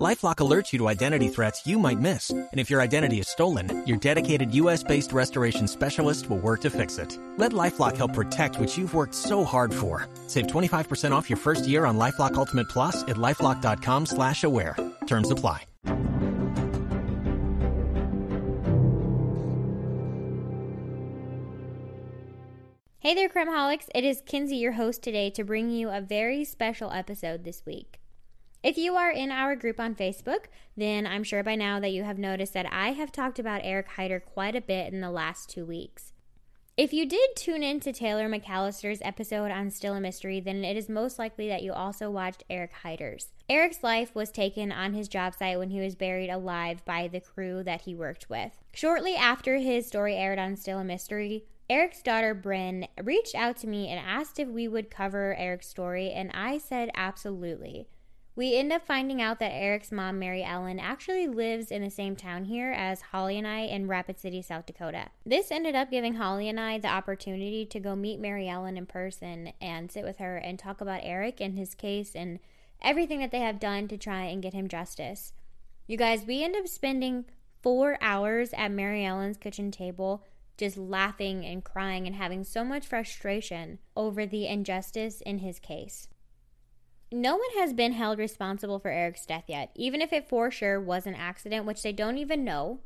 LifeLock alerts you to identity threats you might miss, and if your identity is stolen, your dedicated U.S.-based restoration specialist will work to fix it. Let LifeLock help protect what you've worked so hard for. Save 25% off your first year on LifeLock Ultimate Plus at lifeLock.com/slash-aware. Terms apply. Hey there, Crimeaholics. It is Kinsey, your host today, to bring you a very special episode this week. If you are in our group on Facebook, then I'm sure by now that you have noticed that I have talked about Eric Haider quite a bit in the last two weeks. If you did tune in to Taylor McAllister's episode on Still a Mystery, then it is most likely that you also watched Eric Haider's. Eric's life was taken on his job site when he was buried alive by the crew that he worked with. Shortly after his story aired on Still a Mystery, Eric's daughter Bryn reached out to me and asked if we would cover Eric's story, and I said absolutely. We end up finding out that Eric's mom, Mary Ellen, actually lives in the same town here as Holly and I in Rapid City, South Dakota. This ended up giving Holly and I the opportunity to go meet Mary Ellen in person and sit with her and talk about Eric and his case and everything that they have done to try and get him justice. You guys, we end up spending four hours at Mary Ellen's kitchen table just laughing and crying and having so much frustration over the injustice in his case. No one has been held responsible for Eric's death yet, even if it for sure was an accident, which they don't even know.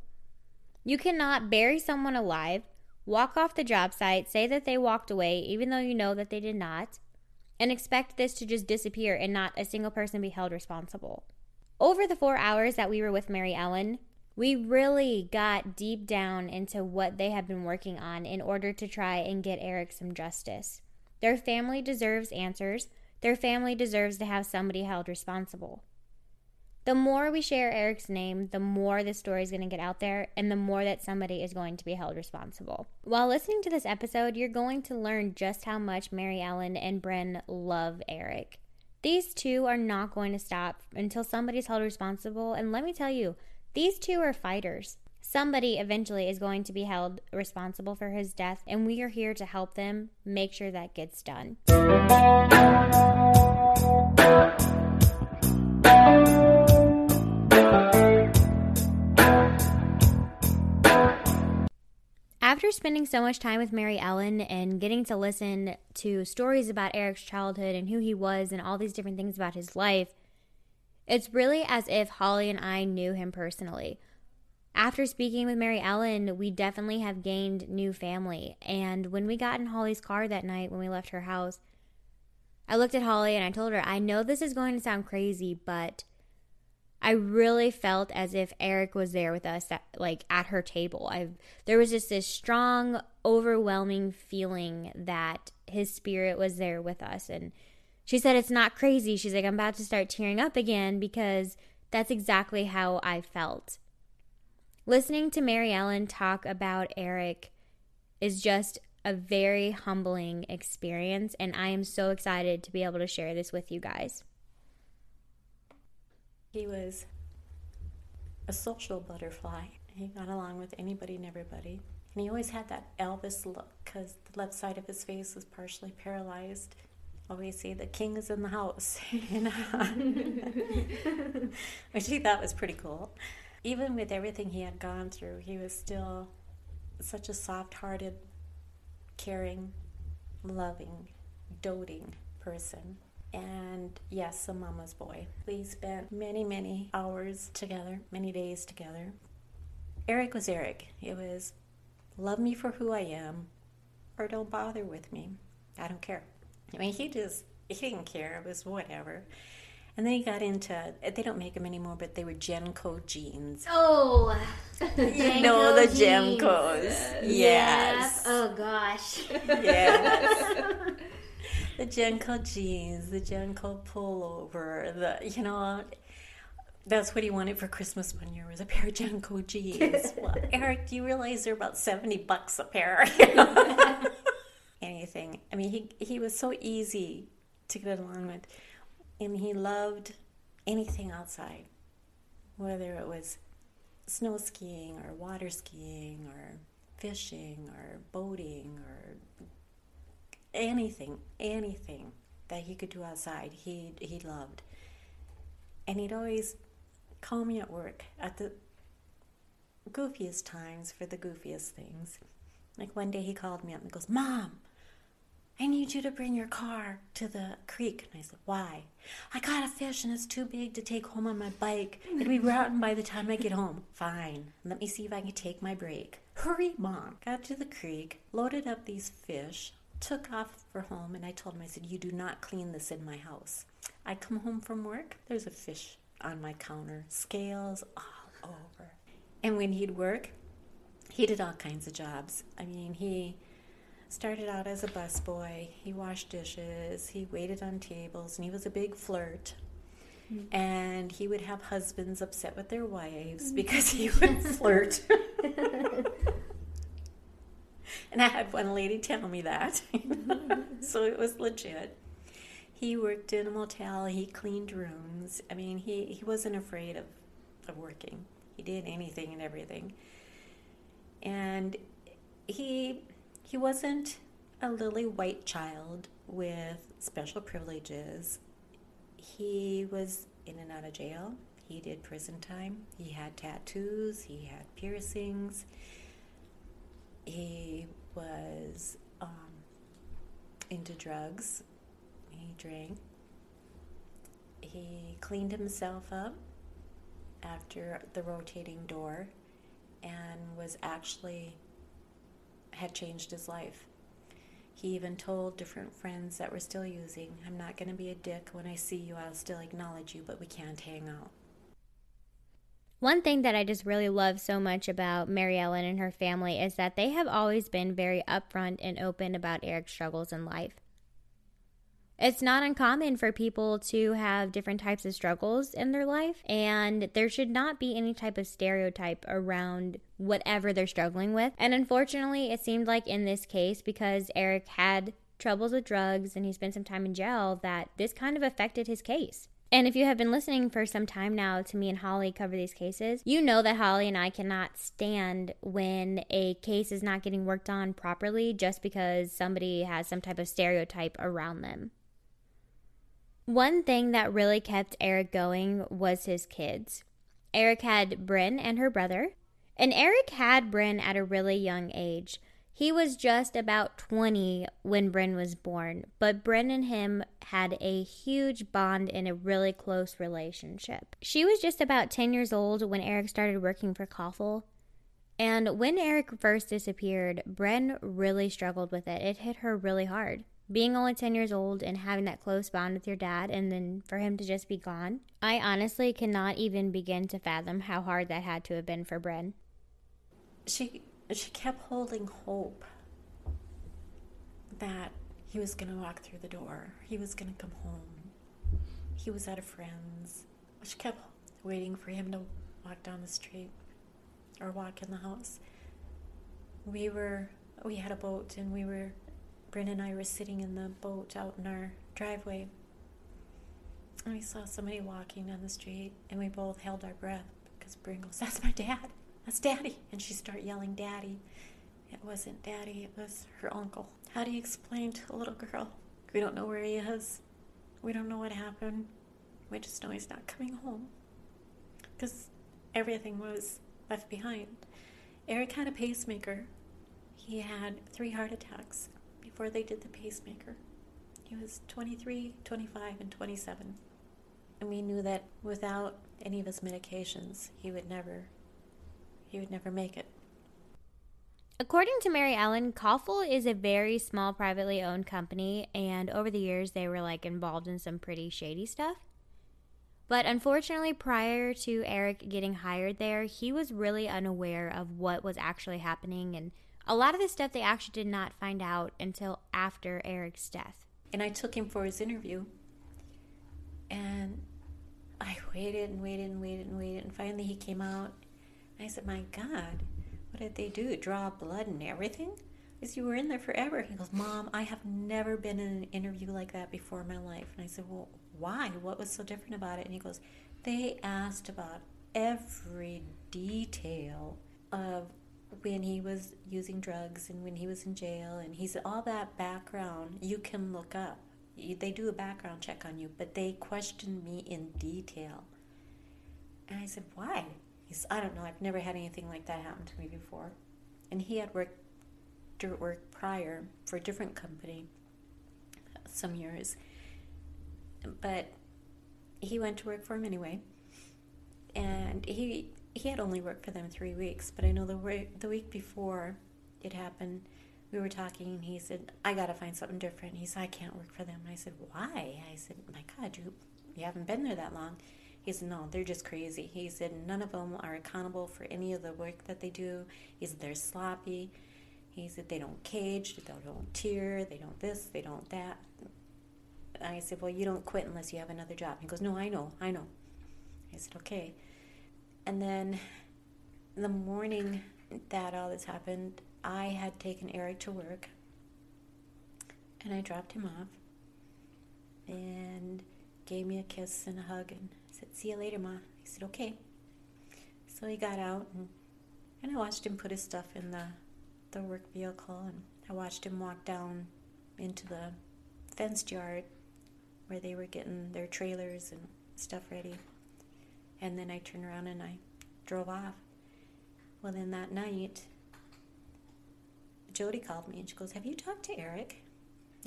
You cannot bury someone alive, walk off the job site, say that they walked away, even though you know that they did not, and expect this to just disappear and not a single person be held responsible. Over the four hours that we were with Mary Ellen, we really got deep down into what they have been working on in order to try and get Eric some justice. Their family deserves answers. Their family deserves to have somebody held responsible. The more we share Eric's name, the more the story is going to get out there and the more that somebody is going to be held responsible. While listening to this episode, you're going to learn just how much Mary Ellen and Bryn love Eric. These two are not going to stop until somebody's held responsible, and let me tell you, these two are fighters. Somebody eventually is going to be held responsible for his death, and we are here to help them make sure that gets done. After spending so much time with Mary Ellen and getting to listen to stories about Eric's childhood and who he was and all these different things about his life, it's really as if Holly and I knew him personally after speaking with Mary Ellen, we definitely have gained new family. And when we got in Holly's car that night when we left her house, I looked at Holly and I told her, I know this is going to sound crazy, but I really felt as if Eric was there with us, at, like at her table. I there was just this strong, overwhelming feeling that his spirit was there with us. And she said, It's not crazy. She's like, I'm about to start tearing up again because that's exactly how I felt. Listening to Mary Ellen talk about Eric is just a very humbling experience, and I am so excited to be able to share this with you guys. He was a social butterfly. He got along with anybody and everybody. And he always had that Elvis look because the left side of his face was partially paralyzed. Always say the king is in the house, you know, which he thought was pretty cool even with everything he had gone through, he was still such a soft hearted, caring, loving, doting person. And yes, a mama's boy. We spent many, many hours together, many days together. Eric was Eric. It was love me for who I am or don't bother with me. I don't care. I mean, he just, he didn't care. It was whatever. And then he got into they don't make them anymore, but they were JNCO jeans. Oh, you know the JNCOs. Yes. yes. Oh gosh. yes. the JNCO jeans, the JNCO pullover, the you know that's what he wanted for Christmas one year was a pair of JNCO jeans. well, Eric, do you realize they're about seventy bucks a pair? Anything. I mean, he he was so easy to get along with and he loved anything outside. whether it was snow skiing or water skiing or fishing or boating or anything, anything that he could do outside, he he loved. And he'd always call me at work at the goofiest times for the goofiest things. Like one day he called me up and goes, Mom, I need you to bring your car to the creek. And I said, Why? I got a fish and it's too big to take home on my bike. It'll be rotten by the time I get home. Fine. Let me see if I can take my break. Hurry, Mom. Got to the creek, loaded up these fish, took off for home, and I told him, I said, You do not clean this in my house. I come home from work, there's a fish on my counter, scales all over. And when he'd work, he did all kinds of jobs. I mean, he started out as a busboy. He washed dishes. He waited on tables, and he was a big flirt. Mm-hmm. And he would have husbands upset with their wives because he would flirt. and I had one lady tell me that. so it was legit. He worked in a motel. He cleaned rooms. I mean, he, he wasn't afraid of, of working. He did anything and everything. And he he wasn't a lily white child with special privileges. He was in and out of jail. He did prison time. He had tattoos. He had piercings. He was um, into drugs. He drank. He cleaned himself up after the rotating door and was actually had changed his life. He even told different friends that were still using, I'm not going to be a dick. When I see you, I'll still acknowledge you, but we can't hang out. One thing that I just really love so much about Mary Ellen and her family is that they have always been very upfront and open about Eric's struggles in life. It's not uncommon for people to have different types of struggles in their life, and there should not be any type of stereotype around whatever they're struggling with. And unfortunately, it seemed like in this case, because Eric had troubles with drugs and he spent some time in jail, that this kind of affected his case. And if you have been listening for some time now to me and Holly cover these cases, you know that Holly and I cannot stand when a case is not getting worked on properly just because somebody has some type of stereotype around them. One thing that really kept Eric going was his kids. Eric had Bryn and her brother, and Eric had Bryn at a really young age. He was just about 20 when Bryn was born, but Bryn and him had a huge bond and a really close relationship. She was just about 10 years old when Eric started working for Koffel. And when Eric first disappeared, Bryn really struggled with it. It hit her really hard being only 10 years old and having that close bond with your dad and then for him to just be gone, I honestly cannot even begin to fathom how hard that had to have been for Bryn. She she kept holding hope that he was going to walk through the door. He was going to come home. He was at a friend's. She kept waiting for him to walk down the street or walk in the house. We were we had a boat and we were Bryn and I were sitting in the boat out in our driveway. And we saw somebody walking down the street, and we both held our breath because Bryn goes, That's my dad. That's daddy. And she started yelling, Daddy. It wasn't daddy, it was her uncle. How do you explain to a little girl? We don't know where he is. We don't know what happened. We just know he's not coming home. Because everything was left behind. Eric had a pacemaker. He had three heart attacks before they did the pacemaker. He was 23, 25, and 27. And we knew that without any of his medications, he would never he would never make it. According to Mary Ellen, Koffel is a very small privately owned company, and over the years they were like involved in some pretty shady stuff. But unfortunately, prior to Eric getting hired there, he was really unaware of what was actually happening and a lot of this stuff they actually did not find out until after Eric's death. And I took him for his interview. And I waited and waited and waited and waited. And finally he came out. I said, My God, what did they do? Draw blood and everything? Because you were in there forever. He goes, Mom, I have never been in an interview like that before in my life. And I said, Well, why? What was so different about it? And he goes, They asked about every detail of when he was using drugs and when he was in jail. And he said, all that background you can look up. They do a background check on you, but they questioned me in detail. And I said, why? He said, I don't know. I've never had anything like that happen to me before. And he had worked dirt work prior for a different company some years. But he went to work for him anyway. And he he had only worked for them three weeks, but I know the week, the week before it happened, we were talking, and he said, "I got to find something different." He said, "I can't work for them." And I said, "Why?" I said, "My God, you you haven't been there that long." He said, "No, they're just crazy." He said, "None of them are accountable for any of the work that they do." He said, "They're sloppy." He said, "They don't cage, they don't tear, they don't this, they don't that." I said, Well, you don't quit unless you have another job. He goes, No, I know, I know. I said, Okay. And then the morning that all this happened, I had taken Eric to work and I dropped him off and gave me a kiss and a hug and said, See you later, Ma. He said, Okay. So he got out and, and I watched him put his stuff in the, the work vehicle and I watched him walk down into the fenced yard where they were getting their trailers and stuff ready. And then I turned around and I drove off. Well, then that night, Jody called me and she goes, Have you talked to Eric?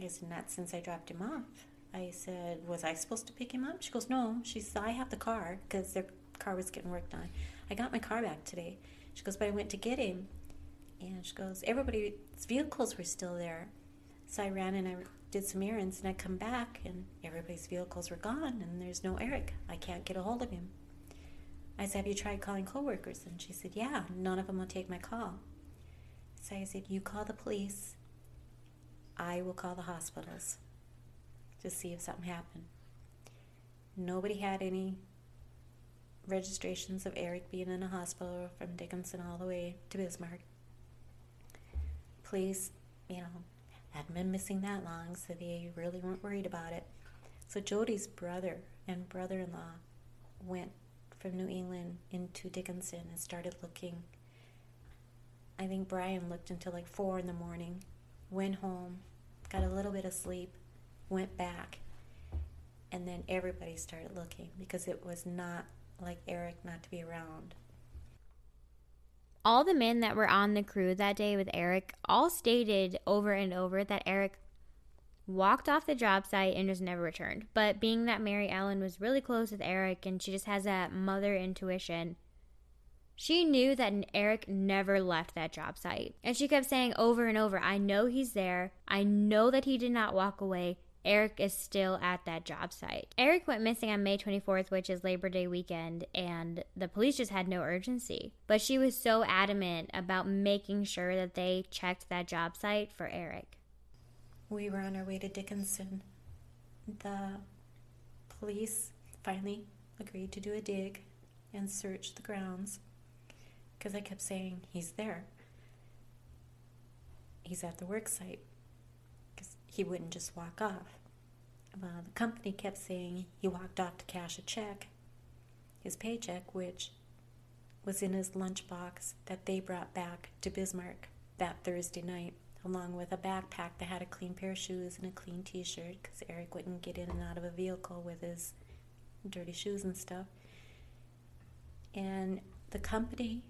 I said, Not since I dropped him off. I said, Was I supposed to pick him up? She goes, No. She said, I have the car because their car was getting worked on. I got my car back today. She goes, But I went to get him. And she goes, Everybody's vehicles were still there. So I ran and I did some errands and I come back and everybody's vehicles were gone and there's no Eric. I can't get a hold of him. I said, Have you tried calling coworkers? And she said, Yeah, none of them will take my call. So I said, You call the police. I will call the hospitals to see if something happened. Nobody had any registrations of Eric being in a hospital from Dickinson all the way to Bismarck. Police, you know, hadn't been missing that long, so they really weren't worried about it. So Jody's brother and brother in law went from New England into Dickinson and started looking. I think Brian looked until like four in the morning, went home, got a little bit of sleep, went back, and then everybody started looking because it was not like Eric not to be around all the men that were on the crew that day with Eric all stated over and over that Eric walked off the job site and just never returned. But being that Mary Ellen was really close with Eric and she just has that mother intuition, she knew that Eric never left that job site. And she kept saying over and over, I know he's there. I know that he did not walk away. Eric is still at that job site. Eric went missing on May 24th, which is Labor Day weekend, and the police just had no urgency. But she was so adamant about making sure that they checked that job site for Eric. We were on our way to Dickinson. The police finally agreed to do a dig and search the grounds because I kept saying, He's there. He's at the work site because he wouldn't just walk off. Well, the company kept saying he walked off to cash a check, his paycheck, which was in his lunchbox that they brought back to Bismarck that Thursday night, along with a backpack that had a clean pair of shoes and a clean t shirt because Eric wouldn't get in and out of a vehicle with his dirty shoes and stuff. And the company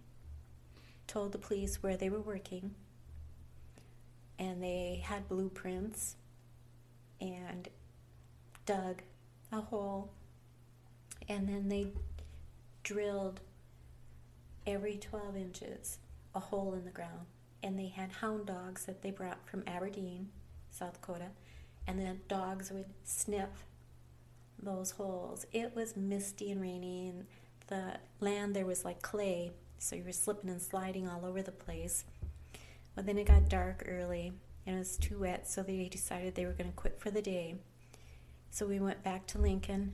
told the police where they were working, and they had blueprints and dug a hole and then they drilled every 12 inches a hole in the ground. And they had hound dogs that they brought from Aberdeen, South Dakota, and the dogs would sniff those holes. It was misty and rainy, and the land there was like clay, so you were slipping and sliding all over the place. But then it got dark early, and it was too wet, so they decided they were going to quit for the day. So we went back to Lincoln,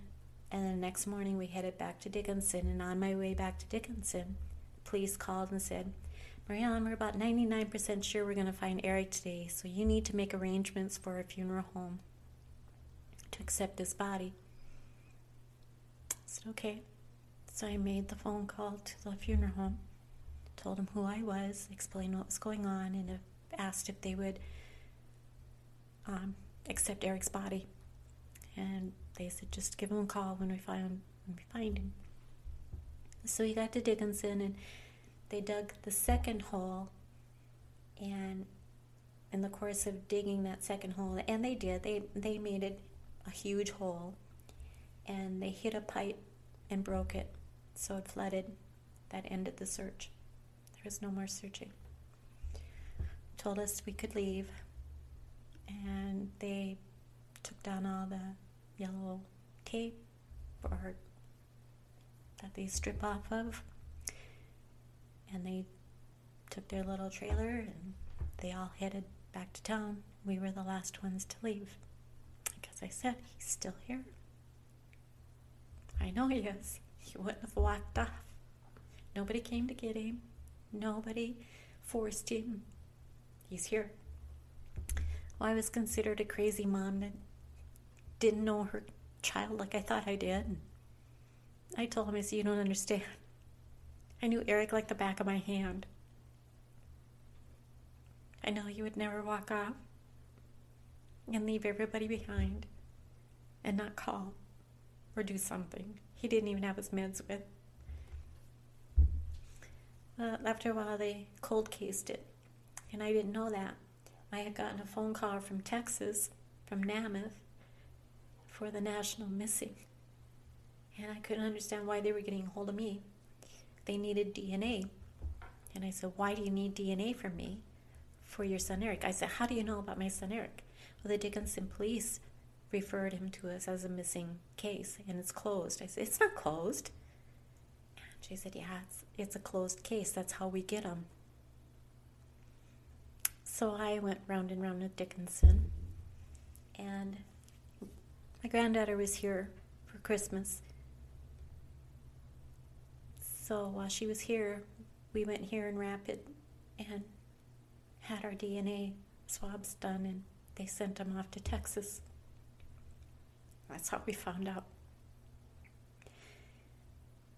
and the next morning we headed back to Dickinson. And on my way back to Dickinson, police called and said, Marianne, we're about 99% sure we're going to find Eric today, so you need to make arrangements for a funeral home to accept his body. I said, okay. So I made the phone call to the funeral home, told them who I was, explained what was going on, and asked if they would um, accept Eric's body. And they said just give him a call when we find when we find him. So we got to Dickinson and they dug the second hole and in the course of digging that second hole and they did they they made it a huge hole and they hit a pipe and broke it so it flooded that ended the search. There was no more searching. Told us we could leave and they took down all the yellow tape or that they strip off of and they took their little trailer and they all headed back to town. We were the last ones to leave. Because I said, he's still here. I know he is. He wouldn't have walked off. Nobody came to get him. Nobody forced him. He's here. Well, I was considered a crazy mom that didn't know her child like I thought I did. I told him, I said, You don't understand. I knew Eric like the back of my hand. I know he would never walk off and leave everybody behind and not call or do something. He didn't even have his meds with. Uh, after a while, they cold cased it, and I didn't know that. I had gotten a phone call from Texas, from NamUs, for the national missing, and I couldn't understand why they were getting hold of me. They needed DNA, and I said, "Why do you need DNA from me?" for your son Eric. I said, How do you know about my son Eric? Well, the Dickinson police referred him to us as a missing case and it's closed. I said, It's not closed. And she said, Yeah, it's, it's a closed case. That's how we get them. So I went round and round with Dickinson and my granddaughter was here for Christmas. So while she was here, we went here in Rapid and had our DNA swabs done and they sent them off to Texas. That's how we found out.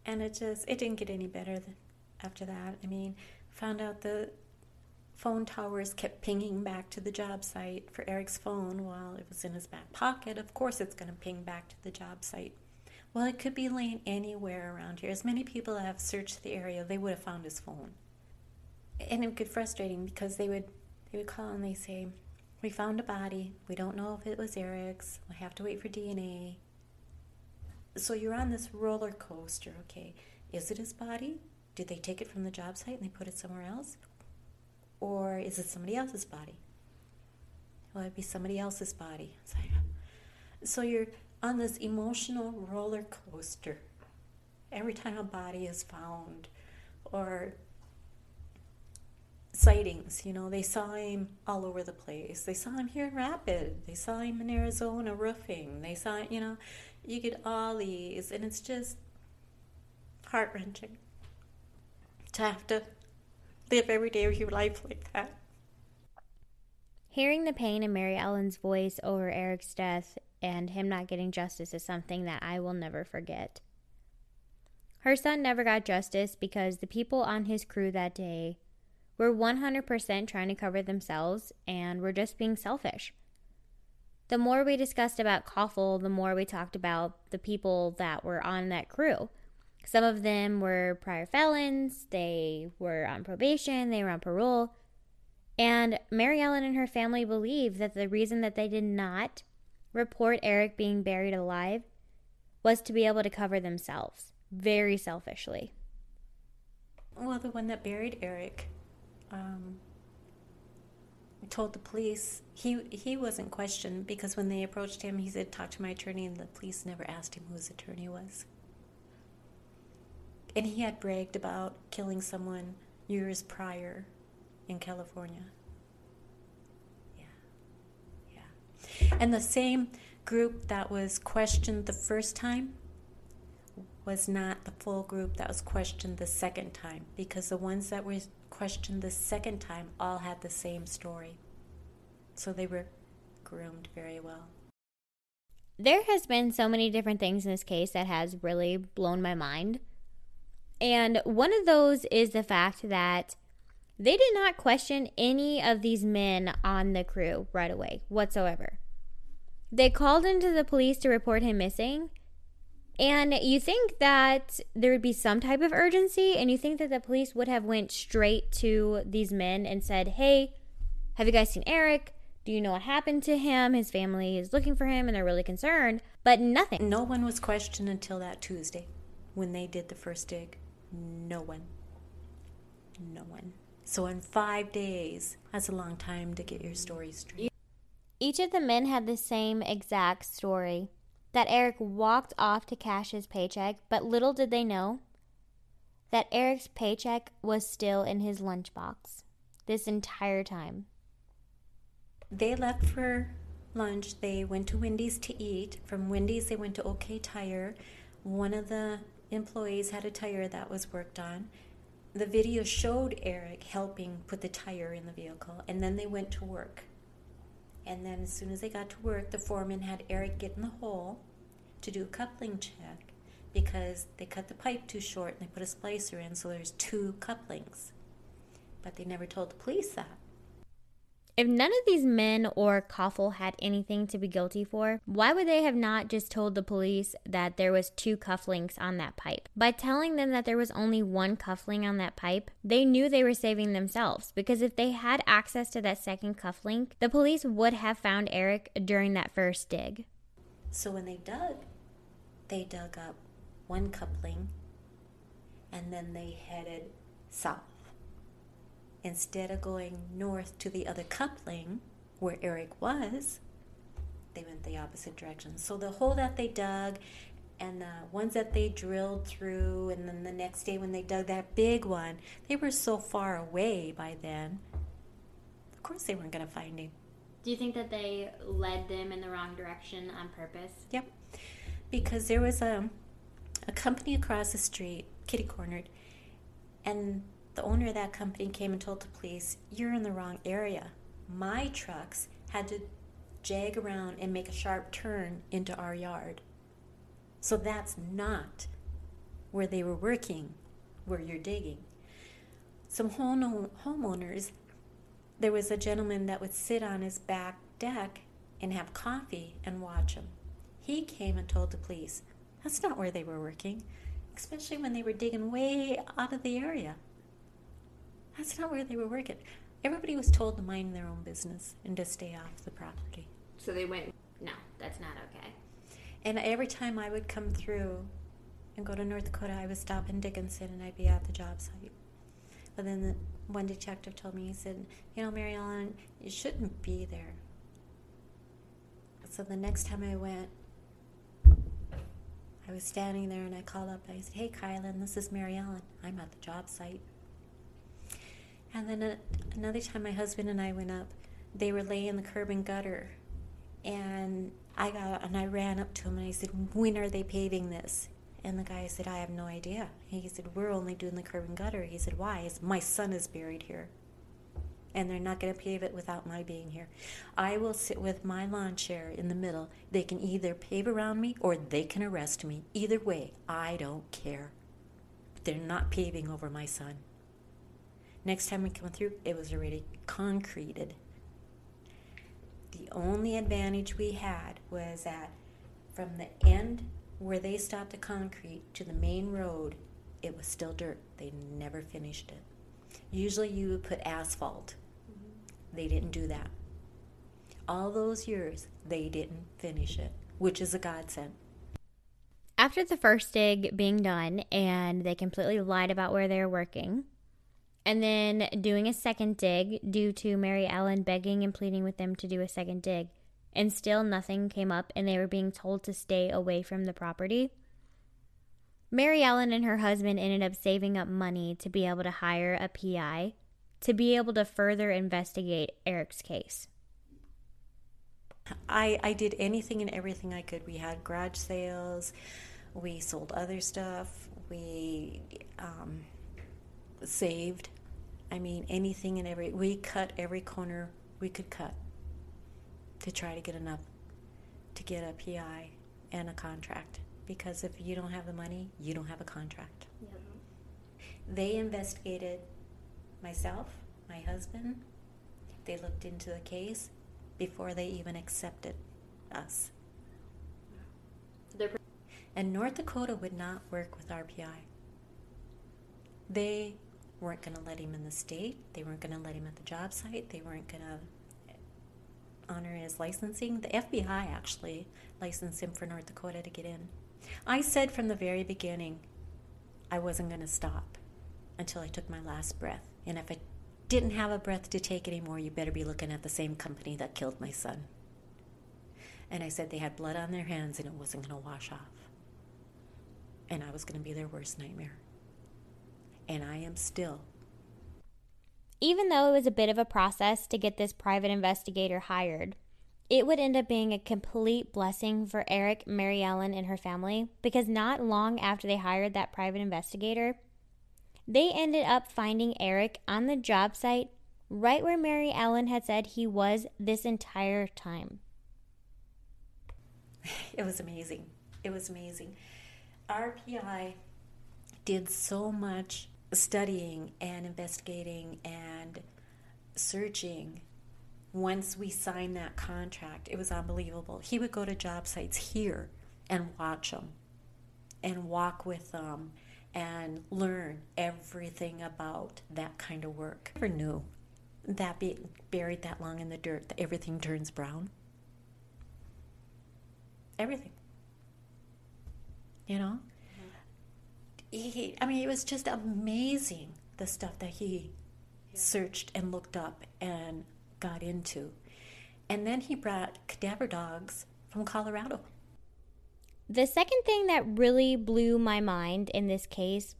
And it just it didn't get any better than, after that. I mean, found out the phone towers kept pinging back to the job site for Eric's phone while it was in his back pocket. Of course, it's going to ping back to the job site. Well, it could be laying anywhere around here. As many people have searched the area, they would have found his phone and it would get frustrating because they would they would call and they say, "We found a body. We don't know if it was Eric's. We have to wait for DNA." So you're on this roller coaster. Okay, is it his body? Did they take it from the job site and they put it somewhere else, or is it somebody else's body? Well, it'd be somebody else's body. So you're on this emotional roller coaster every time a body is found, or sightings. You know, they saw him all over the place. They saw him here in Rapid. They saw him in Arizona roofing. They saw, you know, you get all these, and it's just heart wrenching to have to live every day of your life like that. Hearing the pain in Mary Ellen's voice over Eric's death and him not getting justice is something that I will never forget. Her son never got justice because the people on his crew that day were 100% trying to cover themselves and were just being selfish. The more we discussed about Koffel, the more we talked about the people that were on that crew. Some of them were prior felons, they were on probation, they were on parole. And Mary Ellen and her family believe that the reason that they did not report Eric being buried alive was to be able to cover themselves, very selfishly. Well, the one that buried Eric um, told the police he he wasn't questioned because when they approached him, he said, "Talk to my attorney," and the police never asked him who his attorney was. And he had bragged about killing someone years prior in California. Yeah, yeah. And the same group that was questioned the first time was not the full group that was questioned the second time because the ones that were questioned the second time all had the same story. So they were groomed very well. There has been so many different things in this case that has really blown my mind. And one of those is the fact that they did not question any of these men on the crew right away whatsoever. They called into the police to report him missing. And you think that there would be some type of urgency and you think that the police would have went straight to these men and said, "Hey, have you guys seen Eric? Do you know what happened to him? His family is looking for him and they're really concerned." But nothing. No one was questioned until that Tuesday when they did the first dig. No one. No one. So in 5 days, that's a long time to get your story straight. Each of the men had the same exact story that Eric walked off to cash his paycheck, but little did they know that Eric's paycheck was still in his lunchbox this entire time. They left for lunch. They went to Wendy's to eat. From Wendy's, they went to OK Tire. One of the employees had a tire that was worked on. The video showed Eric helping put the tire in the vehicle, and then they went to work. And then, as soon as they got to work, the foreman had Eric get in the hole to do a coupling check because they cut the pipe too short and they put a splicer in, so there's two couplings. But they never told the police that. If none of these men or Koffel had anything to be guilty for, why would they have not just told the police that there was two couplings on that pipe? By telling them that there was only one coupling on that pipe, they knew they were saving themselves because if they had access to that second coupling, the police would have found Eric during that first dig. So when they dug, they dug up one coupling and then they headed south instead of going north to the other coupling where Eric was, they went the opposite direction. So the hole that they dug and the ones that they drilled through, and then the next day when they dug that big one, they were so far away by then. Of course, they weren't going to find him. Do you think that they led them in the wrong direction on purpose? Yep. Because there was a, a company across the street, kitty cornered, and the owner of that company came and told the police, You're in the wrong area. My trucks had to jag around and make a sharp turn into our yard. So that's not where they were working, where you're digging. Some home homeowners, there was a gentleman that would sit on his back deck and have coffee and watch them. He came and told the police, That's not where they were working, especially when they were digging way out of the area. That's not where they were working. Everybody was told to mind their own business and to stay off the property. So they went, no, that's not okay. And every time I would come through and go to North Dakota, I would stop in Dickinson and I'd be at the job site. But then the one detective told me, he said, You know, Mary Ellen, you shouldn't be there. So the next time I went, I was standing there and I called up. And I said, Hey, Kylan, this is Mary Ellen. I'm at the job site. And then a, another time, my husband and I went up. They were laying the curb and gutter, and I got and I ran up to him and I said, "When are they paving this?" And the guy said, "I have no idea." He said, "We're only doing the curb and gutter." He said, "Why?" He Said, "My son is buried here." and they're not going to pave it without my being here. I will sit with my lawn chair in the middle. They can either pave around me or they can arrest me. Either way, I don't care. They're not paving over my son. Next time we come through, it was already concreted. The only advantage we had was that from the end where they stopped the concrete to the main road, it was still dirt. They never finished it. Usually you would put asphalt. Mm-hmm. They didn't do that. All those years, they didn't finish it, which is a godsend. After the first dig being done and they completely lied about where they were working, and then doing a second dig due to Mary Ellen begging and pleading with them to do a second dig. And still nothing came up, and they were being told to stay away from the property. Mary Ellen and her husband ended up saving up money to be able to hire a PI to be able to further investigate Eric's case. I, I did anything and everything I could. We had garage sales, we sold other stuff, we um, saved. I mean, anything and every. We cut every corner we could cut to try to get enough to get a PI and a contract. Because if you don't have the money, you don't have a contract. Yep. They investigated myself, my husband. They looked into the case before they even accepted us. And North Dakota would not work with RPI. They weren't going to let him in the state. They weren't going to let him at the job site. They weren't going to honor his licensing. The FBI actually licensed him for North Dakota to get in. I said from the very beginning I wasn't going to stop until I took my last breath. And if I didn't have a breath to take anymore, you better be looking at the same company that killed my son. And I said they had blood on their hands and it wasn't going to wash off. And I was going to be their worst nightmare. And I am still. Even though it was a bit of a process to get this private investigator hired, it would end up being a complete blessing for Eric, Mary Ellen, and her family because not long after they hired that private investigator, they ended up finding Eric on the job site right where Mary Ellen had said he was this entire time. It was amazing. It was amazing. RPI did so much studying and investigating and searching once we signed that contract. It was unbelievable. He would go to job sites here and watch them and walk with them and learn everything about that kind of work. I Never knew that being buried that long in the dirt, that everything turns brown. Everything. You know? He, I mean, it was just amazing the stuff that he searched and looked up and got into. And then he brought cadaver dogs from Colorado. The second thing that really blew my mind in this case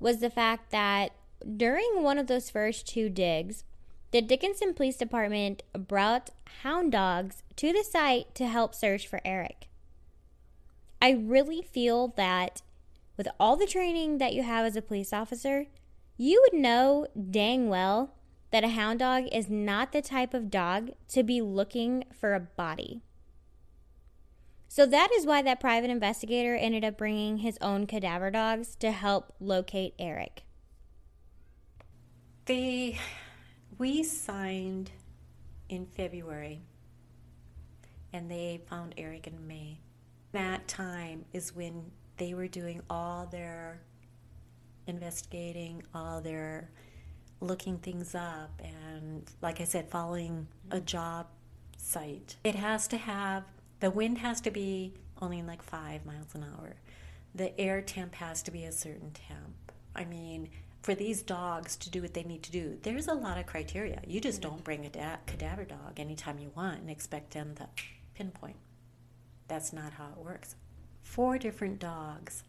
was the fact that during one of those first two digs, the Dickinson Police Department brought hound dogs to the site to help search for Eric. I really feel that with all the training that you have as a police officer, you would know dang well that a hound dog is not the type of dog to be looking for a body. So that is why that private investigator ended up bringing his own cadaver dogs to help locate Eric. They, we signed in February, and they found Eric in May. That time is when they were doing all their investigating, all their looking things up, and like I said, following a mm-hmm. job site. It has to have the wind has to be only like five miles an hour. The air temp has to be a certain temp. I mean, for these dogs to do what they need to do, there's a lot of criteria. You just mm-hmm. don't bring a da- cadaver dog anytime you want and expect them to pinpoint. That's not how it works. Four different dogs.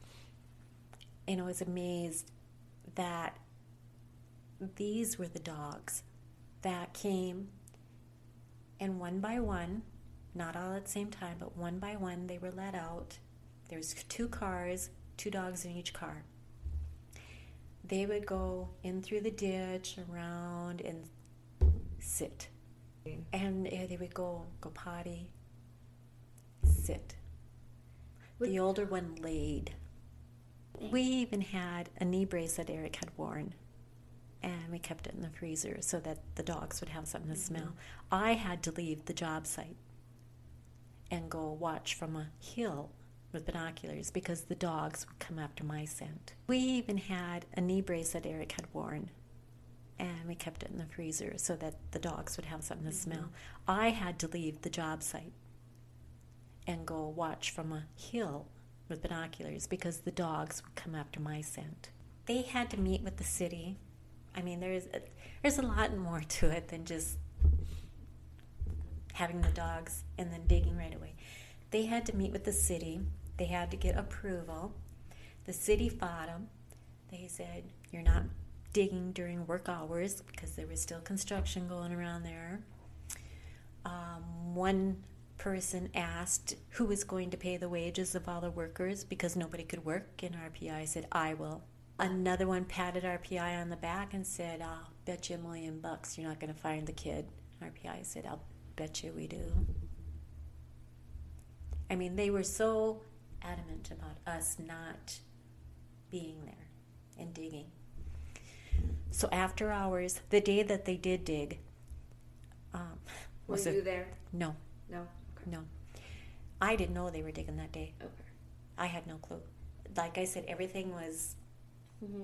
And I was amazed that these were the dogs that came and one by one not all at the same time, but one by one they were let out. There was two cars, two dogs in each car. They would go in through the ditch, around, and sit. Mm. And they would go go potty, sit. The older one laid. We even had a knee brace that Eric had worn and we kept it in the freezer so that the dogs would have something to smell. I had to leave the job site and go watch from a hill with binoculars because the dogs would come after my scent. We even had a knee brace that Eric had worn and we kept it in the freezer so that the dogs would have something to mm-hmm. smell. I had to leave the job site and go watch from a hill with binoculars because the dogs would come after my scent. They had to meet with the city. I mean, there's a, there's a lot more to it than just having the dogs and then digging right away. They had to meet with the city. They had to get approval. The city fought them. They said, You're not digging during work hours because there was still construction going around there. Um, one person asked who was going to pay the wages of all the workers because nobody could work, and RPI said, I will. Another one patted RPI on the back and said, I'll bet you a million bucks you're not going to find the kid. RPI said, I'll Bet you we do. I mean, they were so adamant about us not being there and digging. So after hours, the day that they did dig, um, Were was you it? there? No, No. no. I didn't know they were digging that day. Okay. I had no clue. Like I said, everything was. Mm-hmm.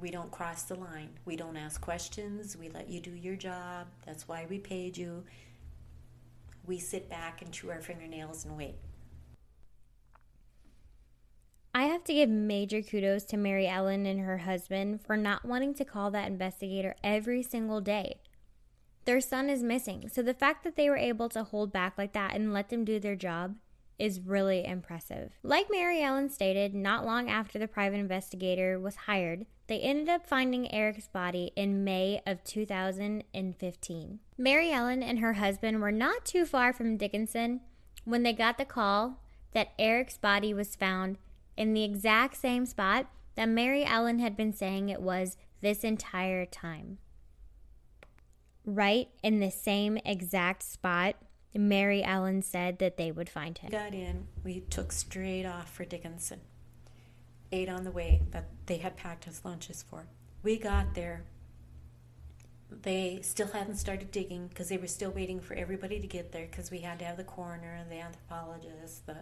We don't cross the line. We don't ask questions. We let you do your job. That's why we paid you. We sit back and chew our fingernails and wait. I have to give major kudos to Mary Ellen and her husband for not wanting to call that investigator every single day. Their son is missing, so the fact that they were able to hold back like that and let them do their job is really impressive. Like Mary Ellen stated, not long after the private investigator was hired, they ended up finding Eric's body in May of 2015. Mary Ellen and her husband were not too far from Dickinson when they got the call that Eric's body was found in the exact same spot that Mary Ellen had been saying it was this entire time. Right in the same exact spot Mary Ellen said that they would find him. got in, we took straight off for Dickinson. Ate on the way that they had packed us lunches for. We got there. They still hadn't started digging because they were still waiting for everybody to get there because we had to have the coroner, and the anthropologist, the,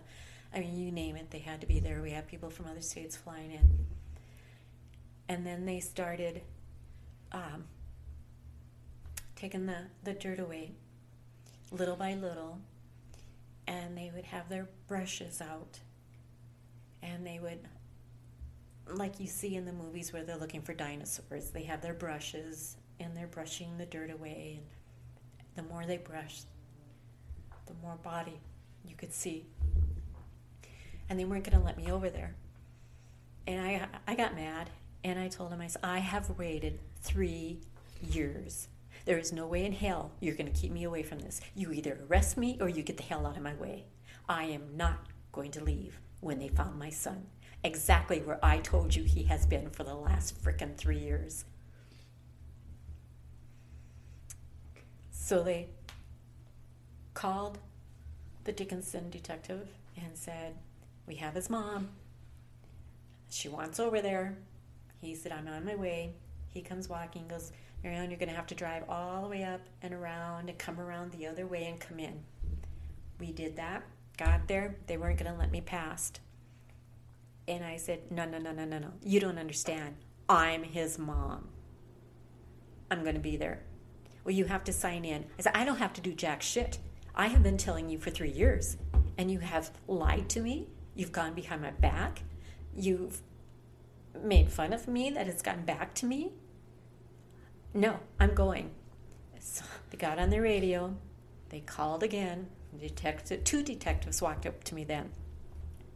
I mean, you name it, they had to be there. We had people from other states flying in. And then they started um, taking the, the dirt away little by little and they would have their brushes out and they would like you see in the movies where they're looking for dinosaurs they have their brushes and they're brushing the dirt away and the more they brushed the more body you could see. And they weren't going to let me over there. And I, I got mad and i told them i said i have waited three years there is no way in hell you're going to keep me away from this. You either arrest me or you get the hell out of my way. I am not going to leave when they found my son. Exactly where I told you he has been for the last frickin' three years. So they called the Dickinson detective and said, We have his mom. She wants over there. He said, I'm on my way. He comes walking, goes, Marianne, you're going to have to drive all the way up and around and come around the other way and come in. We did that, got there. They weren't going to let me past. And I said, No, no, no, no, no, no. You don't understand. I'm his mom. I'm going to be there. Well, you have to sign in. I said, I don't have to do jack shit. I have been telling you for three years, and you have lied to me. You've gone behind my back. You've made fun of me that it's gotten back to me. No, I'm going. So they got on the radio. They called again. Detective, two detectives walked up to me then.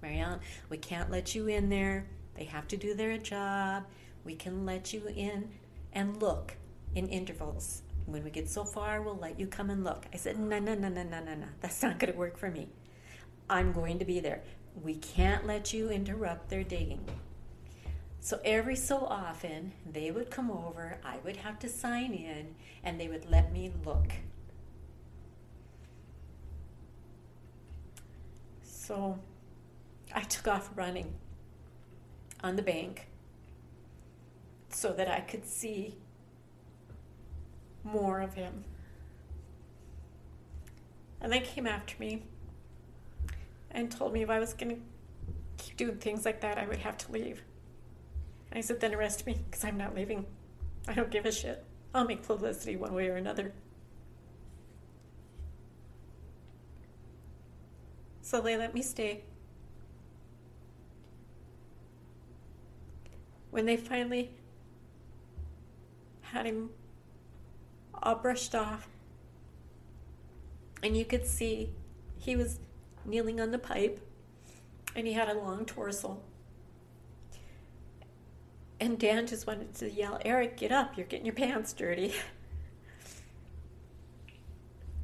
Marianne, we can't let you in there. They have to do their job. We can let you in and look in intervals. When we get so far, we'll let you come and look. I said, no, no, no, no, no, no, no. That's not going to work for me. I'm going to be there. We can't let you interrupt their digging. So every so often, they would come over, I would have to sign in, and they would let me look. So I took off running on the bank so that I could see more of him. And they came after me and told me if I was going to keep doing things like that, I would have to leave. I said, then arrest me because I'm not leaving. I don't give a shit. I'll make publicity one way or another. So they let me stay. When they finally had him all brushed off, and you could see he was kneeling on the pipe and he had a long torso. And Dan just wanted to yell, Eric, get up, you're getting your pants dirty.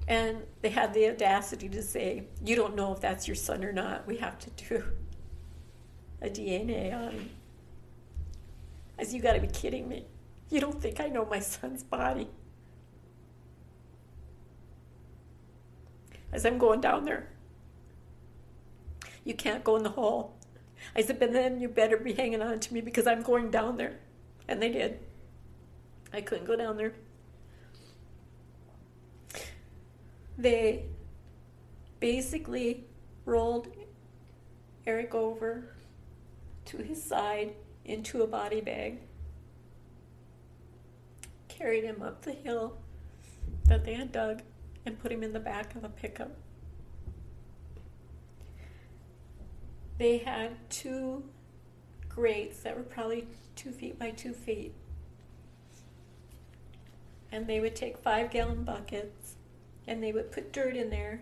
And they had the audacity to say, You don't know if that's your son or not. We have to do a DNA on him. I said, You gotta be kidding me. You don't think I know my son's body. As I'm going down there, you can't go in the hole. I said, but then you better be hanging on to me because I'm going down there. And they did. I couldn't go down there. They basically rolled Eric over to his side into a body bag, carried him up the hill that they had dug, and put him in the back of a pickup. They had two grates that were probably two feet by two feet. And they would take five gallon buckets and they would put dirt in there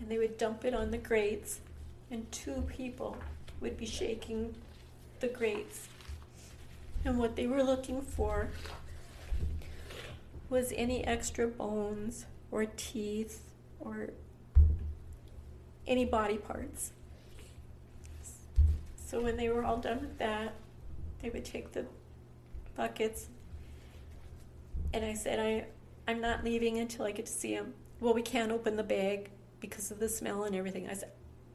and they would dump it on the grates, and two people would be shaking the grates. And what they were looking for was any extra bones or teeth or any body parts. So when they were all done with that, they would take the buckets. And I said, I, I'm not leaving until I get to see him. Well, we can't open the bag because of the smell and everything. I said,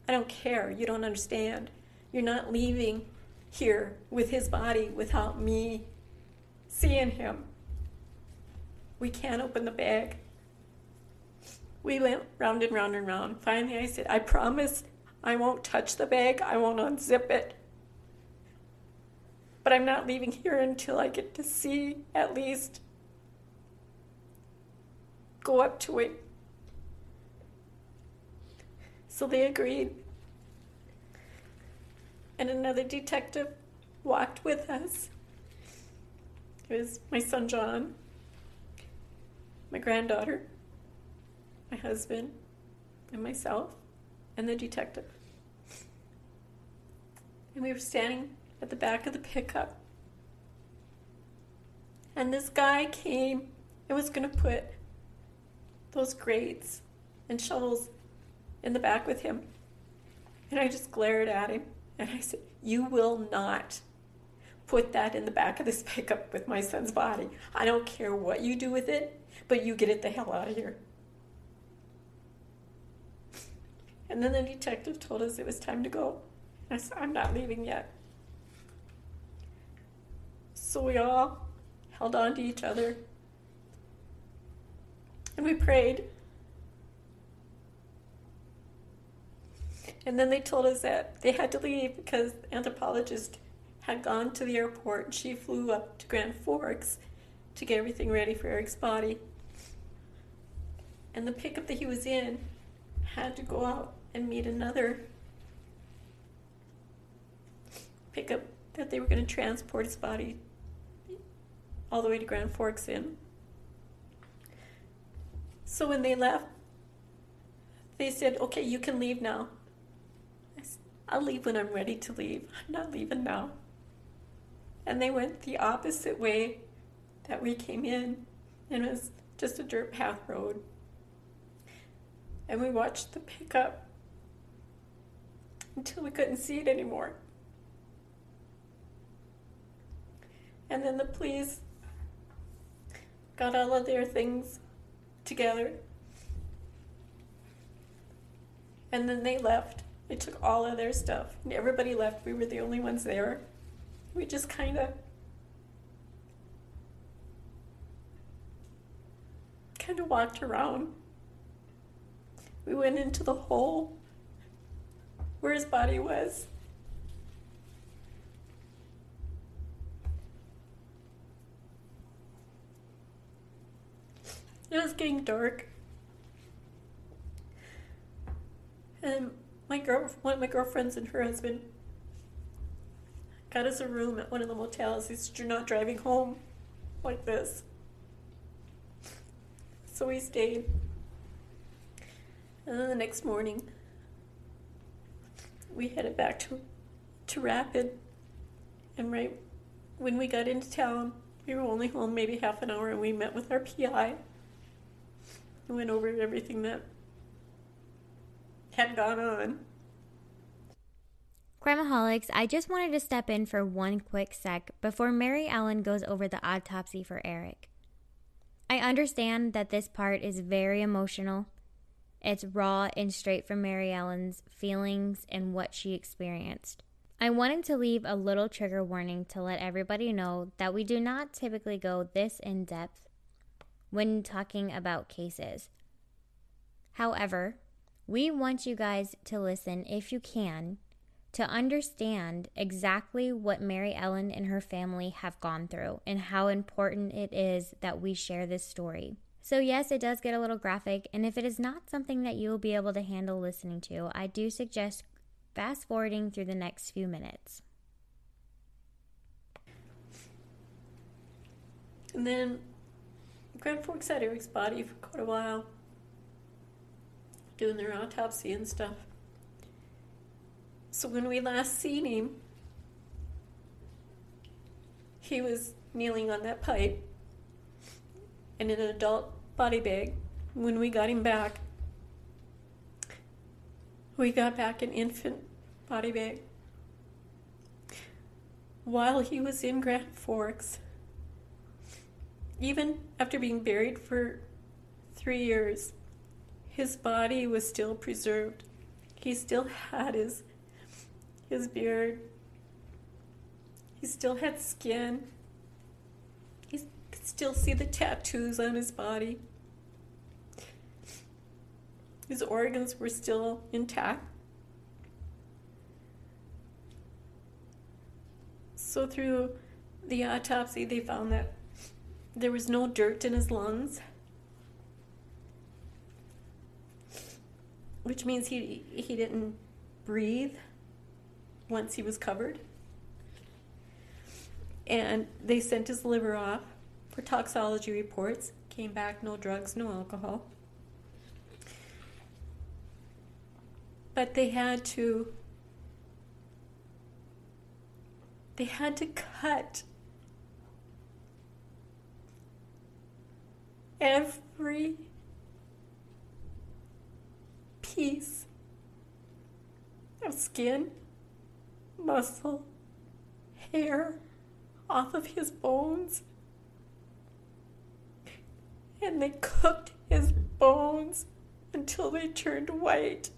I don't care. You don't understand. You're not leaving here with his body without me seeing him. We can't open the bag. We went round and round and round. Finally, I said, I promise I won't touch the bag. I won't unzip it. But I'm not leaving here until I get to see at least go up to it. So they agreed. And another detective walked with us. It was my son John, my granddaughter, my husband, and myself, and the detective. And we were standing at the back of the pickup. And this guy came and was going to put those grates and shovels in the back with him. And I just glared at him and I said, You will not put that in the back of this pickup with my son's body. I don't care what you do with it, but you get it the hell out of here. And then the detective told us it was time to go. I said, I'm not leaving yet. So we all held on to each other and we prayed. And then they told us that they had to leave because the anthropologist had gone to the airport and she flew up to Grand Forks to get everything ready for Eric's body. And the pickup that he was in had to go out and meet another pickup that they were going to transport his body all the way to Grand Forks in. So when they left, they said, okay, you can leave now. I'll leave when I'm ready to leave. I'm not leaving now. And they went the opposite way that we came in, and it was just a dirt path road. And we watched the pickup until we couldn't see it anymore. And then the police got all of their things together. And then they left. They took all of their stuff. And everybody left. We were the only ones there. We just kind of kind of walked around. We went into the hole where his body was. It was getting dark. And my girl, one of my girlfriends and her husband got us a room at one of the motels. He said, You're not driving home like this. So we stayed. And then the next morning, we headed back to, to Rapid. And right when we got into town, we were only home maybe half an hour and we met with our PI and went over everything that had gone on. Crimeaholics, I just wanted to step in for one quick sec before Mary Ellen goes over the autopsy for Eric. I understand that this part is very emotional. It's raw and straight from Mary Ellen's feelings and what she experienced. I wanted to leave a little trigger warning to let everybody know that we do not typically go this in depth when talking about cases. However, we want you guys to listen if you can to understand exactly what Mary Ellen and her family have gone through and how important it is that we share this story. So, yes, it does get a little graphic, and if it is not something that you will be able to handle listening to, I do suggest fast forwarding through the next few minutes. And then Grand Forks had Eric's body for quite a while, doing their autopsy and stuff. So when we last seen him, he was kneeling on that pipe in an adult body bag. When we got him back, we got back an infant body bag. While he was in Grand Forks, even after being buried for three years, his body was still preserved. He still had his his beard. He still had skin. Still see the tattoos on his body. His organs were still intact. So, through the autopsy, they found that there was no dirt in his lungs, which means he, he didn't breathe once he was covered. And they sent his liver off for toxology reports. Came back no drugs, no alcohol. But they had to they had to cut every piece of skin, muscle, hair off of his bones. And they cooked his bones until they turned white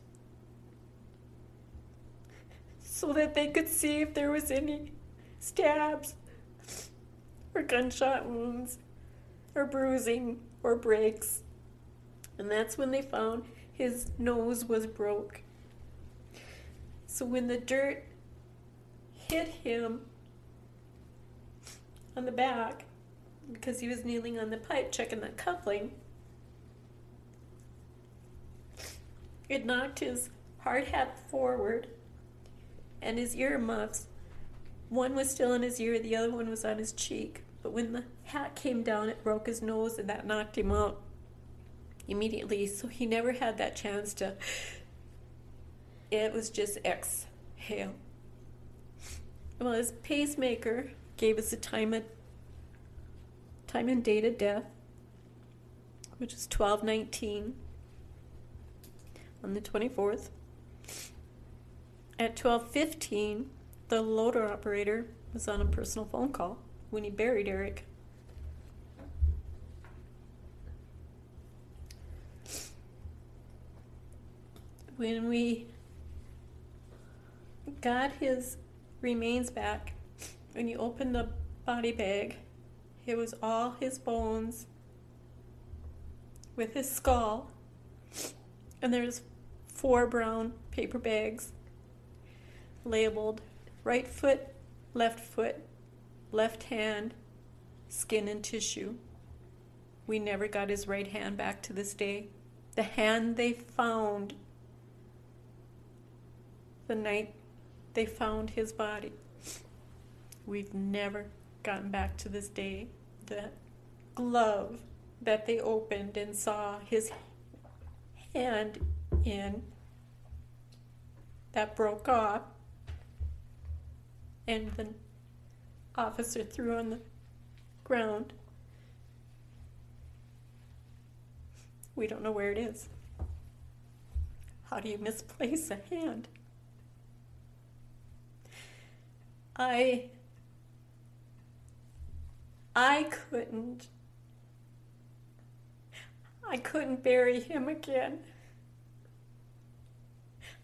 so that they could see if there was any stabs or gunshot wounds or bruising or breaks. And that's when they found his nose was broke. So when the dirt hit him on the back, because he was kneeling on the pipe checking the coupling, it knocked his hard hat forward and his ear muffs. One was still in his ear, the other one was on his cheek. But when the hat came down, it broke his nose and that knocked him out immediately. So he never had that chance to. It was just exhale. Well, his pacemaker gave us a time of, time and date of death, which is twelve nineteen on the twenty fourth. At twelve fifteen, the loader operator was on a personal phone call when he buried Eric. When we got his remains back, when you opened the body bag, it was all his bones with his skull, and there's four brown paper bags labeled right foot, left foot, left hand, skin and tissue. We never got his right hand back to this day. The hand they found the night they found his body. We've never gotten back to this day the glove that they opened and saw his hand in that broke off and the officer threw on the ground. We don't know where it is. How do you misplace a hand? I I couldn't I couldn't bury him again.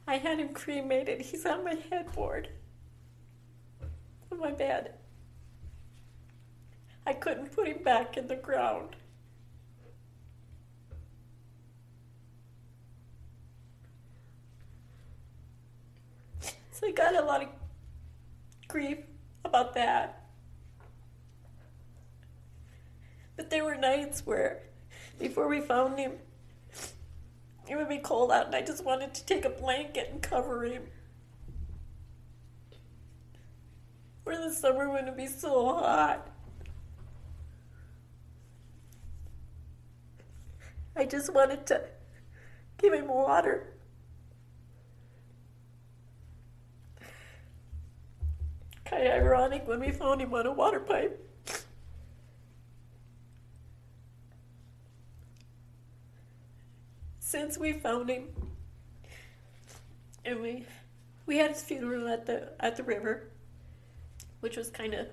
I had him cremated. He's on my headboard. on my bed. I couldn't put him back in the ground. So I got a lot of grief about that. But there were nights where, before we found him, it would be cold out and I just wanted to take a blanket and cover him. Or the summer when it'd be so hot. I just wanted to give him water. Kind of ironic when we found him on a water pipe. Since we found him, and we we had his funeral at the at the river, which was kind of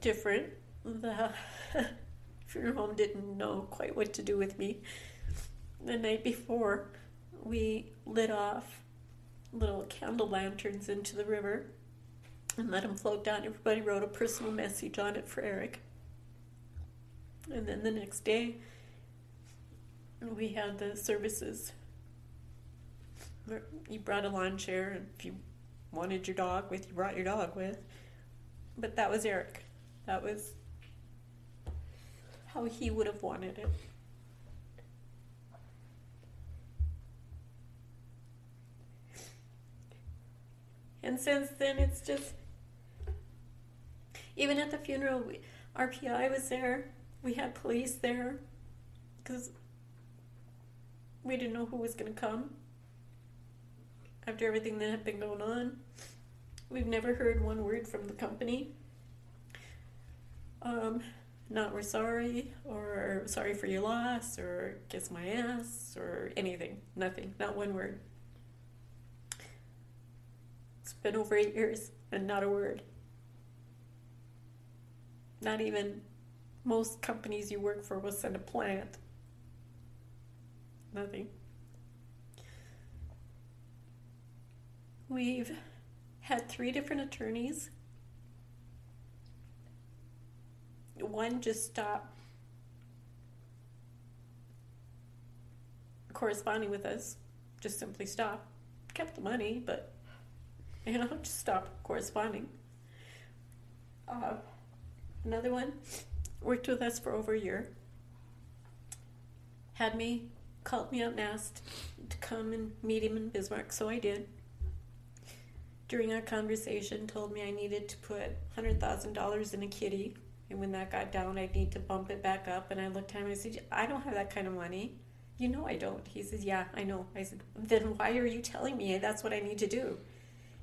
different. The funeral home didn't know quite what to do with me. The night before, we lit off little candle lanterns into the river and let them float down. Everybody wrote a personal message on it for Eric. And then the next day, we had the services. You brought a lawn chair, and if you wanted your dog with, you brought your dog with. But that was Eric. That was how he would have wanted it. And since then, it's just. Even at the funeral, we, RPI was there. We had police there because we didn't know who was going to come after everything that had been going on. We've never heard one word from the company. Um, not we're sorry, or sorry for your loss, or kiss my ass, or anything. Nothing. Not one word. It's been over eight years and not a word. Not even most companies you work for will send a plant. Nothing. We've had three different attorneys one just stopped corresponding with us, just simply stopped, kept the money, but you know, just stopped corresponding. Uh, another one worked with us for over a year. Had me, called me up and asked to come and meet him in Bismarck, so I did. During our conversation, told me I needed to put hundred thousand dollars in a kitty and when that got down, I'd need to bump it back up. And I looked at him and I said, I don't have that kind of money. You know I don't. He says, Yeah, I know. I said, Then why are you telling me that's what I need to do?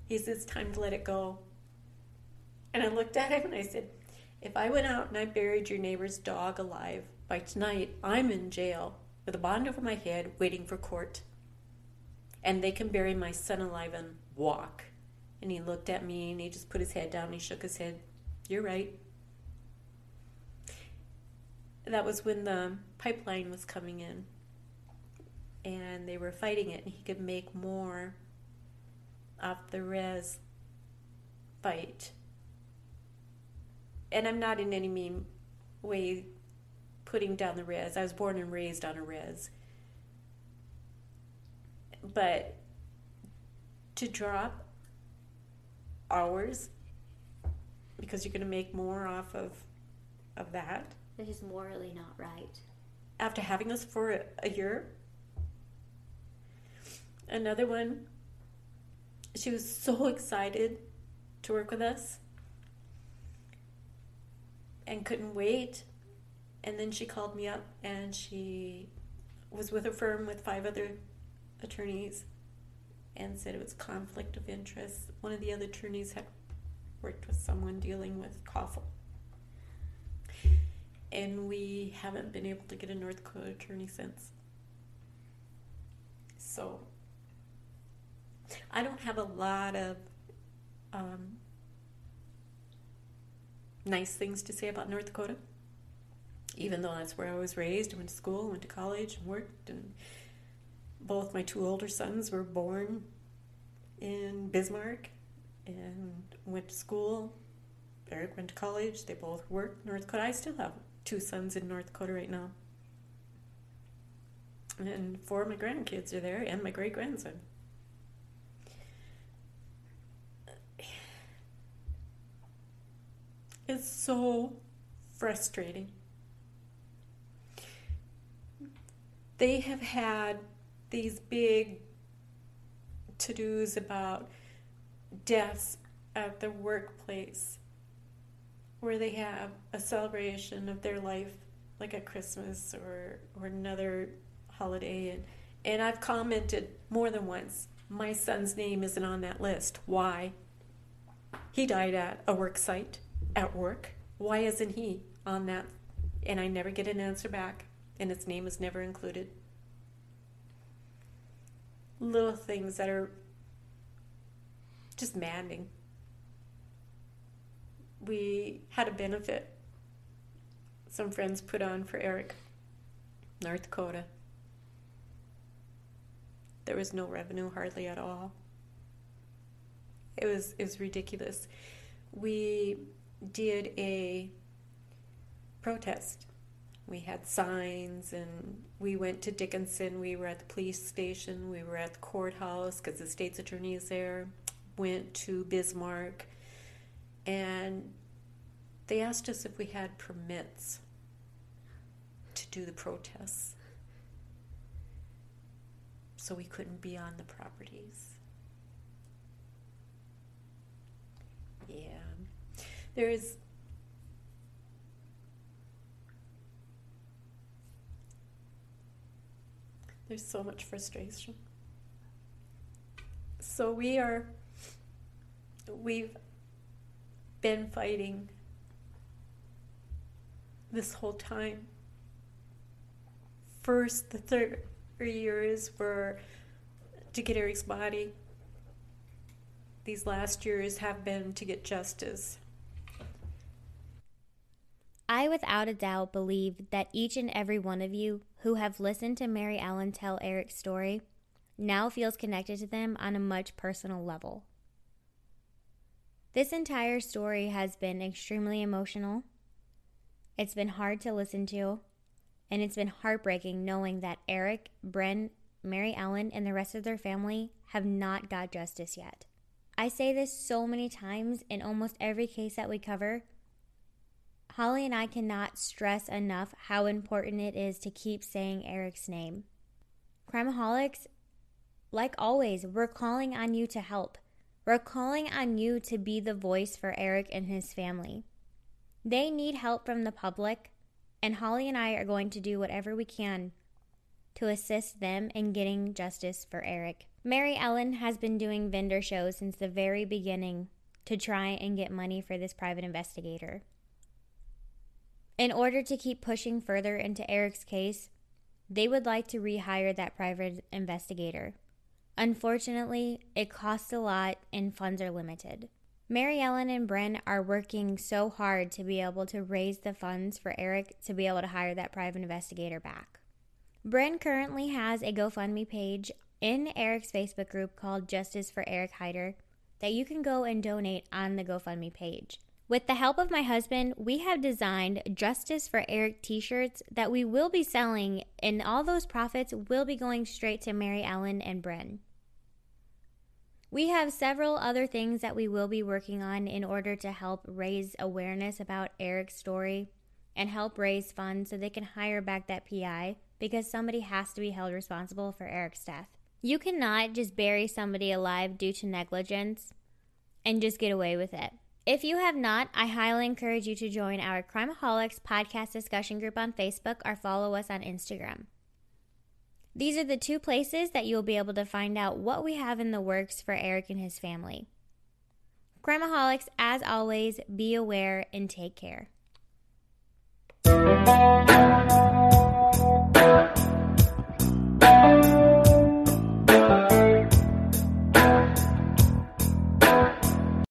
He says, It's time to let it go. And I looked at him and I said, If I went out and I buried your neighbor's dog alive, by tonight I'm in jail with a bond over my head waiting for court. And they can bury my son alive and walk. And he looked at me and he just put his head down and he shook his head. You're right that was when the pipeline was coming in and they were fighting it and he could make more off the res fight and i'm not in any mean way putting down the res i was born and raised on a res but to drop hours because you're going to make more off of of that that is morally not right. After having us for a, a year, another one, she was so excited to work with us and couldn't wait. And then she called me up and she was with a firm with five other attorneys and said it was conflict of interest. One of the other attorneys had worked with someone dealing with Koffel and we haven't been able to get a North Dakota attorney since. So, I don't have a lot of um, nice things to say about North Dakota, even though that's where I was raised, I went to school, went to college, and worked, and both my two older sons were born in Bismarck, and went to school. Eric went to college. They both worked North Dakota. I still have two sons in North Dakota right now. And four of my grandkids are there and my great grandson. It's so frustrating. They have had these big to dos about deaths at the workplace where they have a celebration of their life like a Christmas or or another holiday. And and I've commented more than once my son's name isn't on that list. Why? He died at a work site at work. Why isn't he on that? And I never get an answer back and its name is never included little things that are just maddening we had a benefit some friends put on for Eric, North Dakota. There was no revenue hardly at all. It was it was ridiculous. We did a protest. We had signs and we went to Dickinson. We were at the police station. We were at the courthouse because the state's attorney is there. Went to Bismarck and they asked us if we had permits to do the protests. So we couldn't be on the properties. Yeah. There's There's so much frustration. So we are we've been fighting this whole time. First, the third years were to get Eric's body. These last years have been to get justice. I, without a doubt, believe that each and every one of you who have listened to Mary Ellen tell Eric's story now feels connected to them on a much personal level. This entire story has been extremely emotional it's been hard to listen to, and it's been heartbreaking knowing that Eric, Bryn, Mary Ellen, and the rest of their family have not got justice yet. I say this so many times in almost every case that we cover. Holly and I cannot stress enough how important it is to keep saying Eric's name. Crimeaholics, like always, we're calling on you to help. We're calling on you to be the voice for Eric and his family. They need help from the public, and Holly and I are going to do whatever we can to assist them in getting justice for Eric. Mary Ellen has been doing vendor shows since the very beginning to try and get money for this private investigator. In order to keep pushing further into Eric's case, they would like to rehire that private investigator. Unfortunately, it costs a lot and funds are limited. Mary Ellen and Bryn are working so hard to be able to raise the funds for Eric to be able to hire that private investigator back. Bryn currently has a GoFundMe page in Eric's Facebook group called Justice for Eric Haider that you can go and donate on the GoFundMe page. With the help of my husband, we have designed Justice for Eric t shirts that we will be selling, and all those profits will be going straight to Mary Ellen and Bryn. We have several other things that we will be working on in order to help raise awareness about Eric's story and help raise funds so they can hire back that PI because somebody has to be held responsible for Eric's death. You cannot just bury somebody alive due to negligence and just get away with it. If you have not, I highly encourage you to join our Crimeaholics podcast discussion group on Facebook or follow us on Instagram. These are the two places that you'll be able to find out what we have in the works for Eric and his family. Crimeaholics, as always, be aware and take care.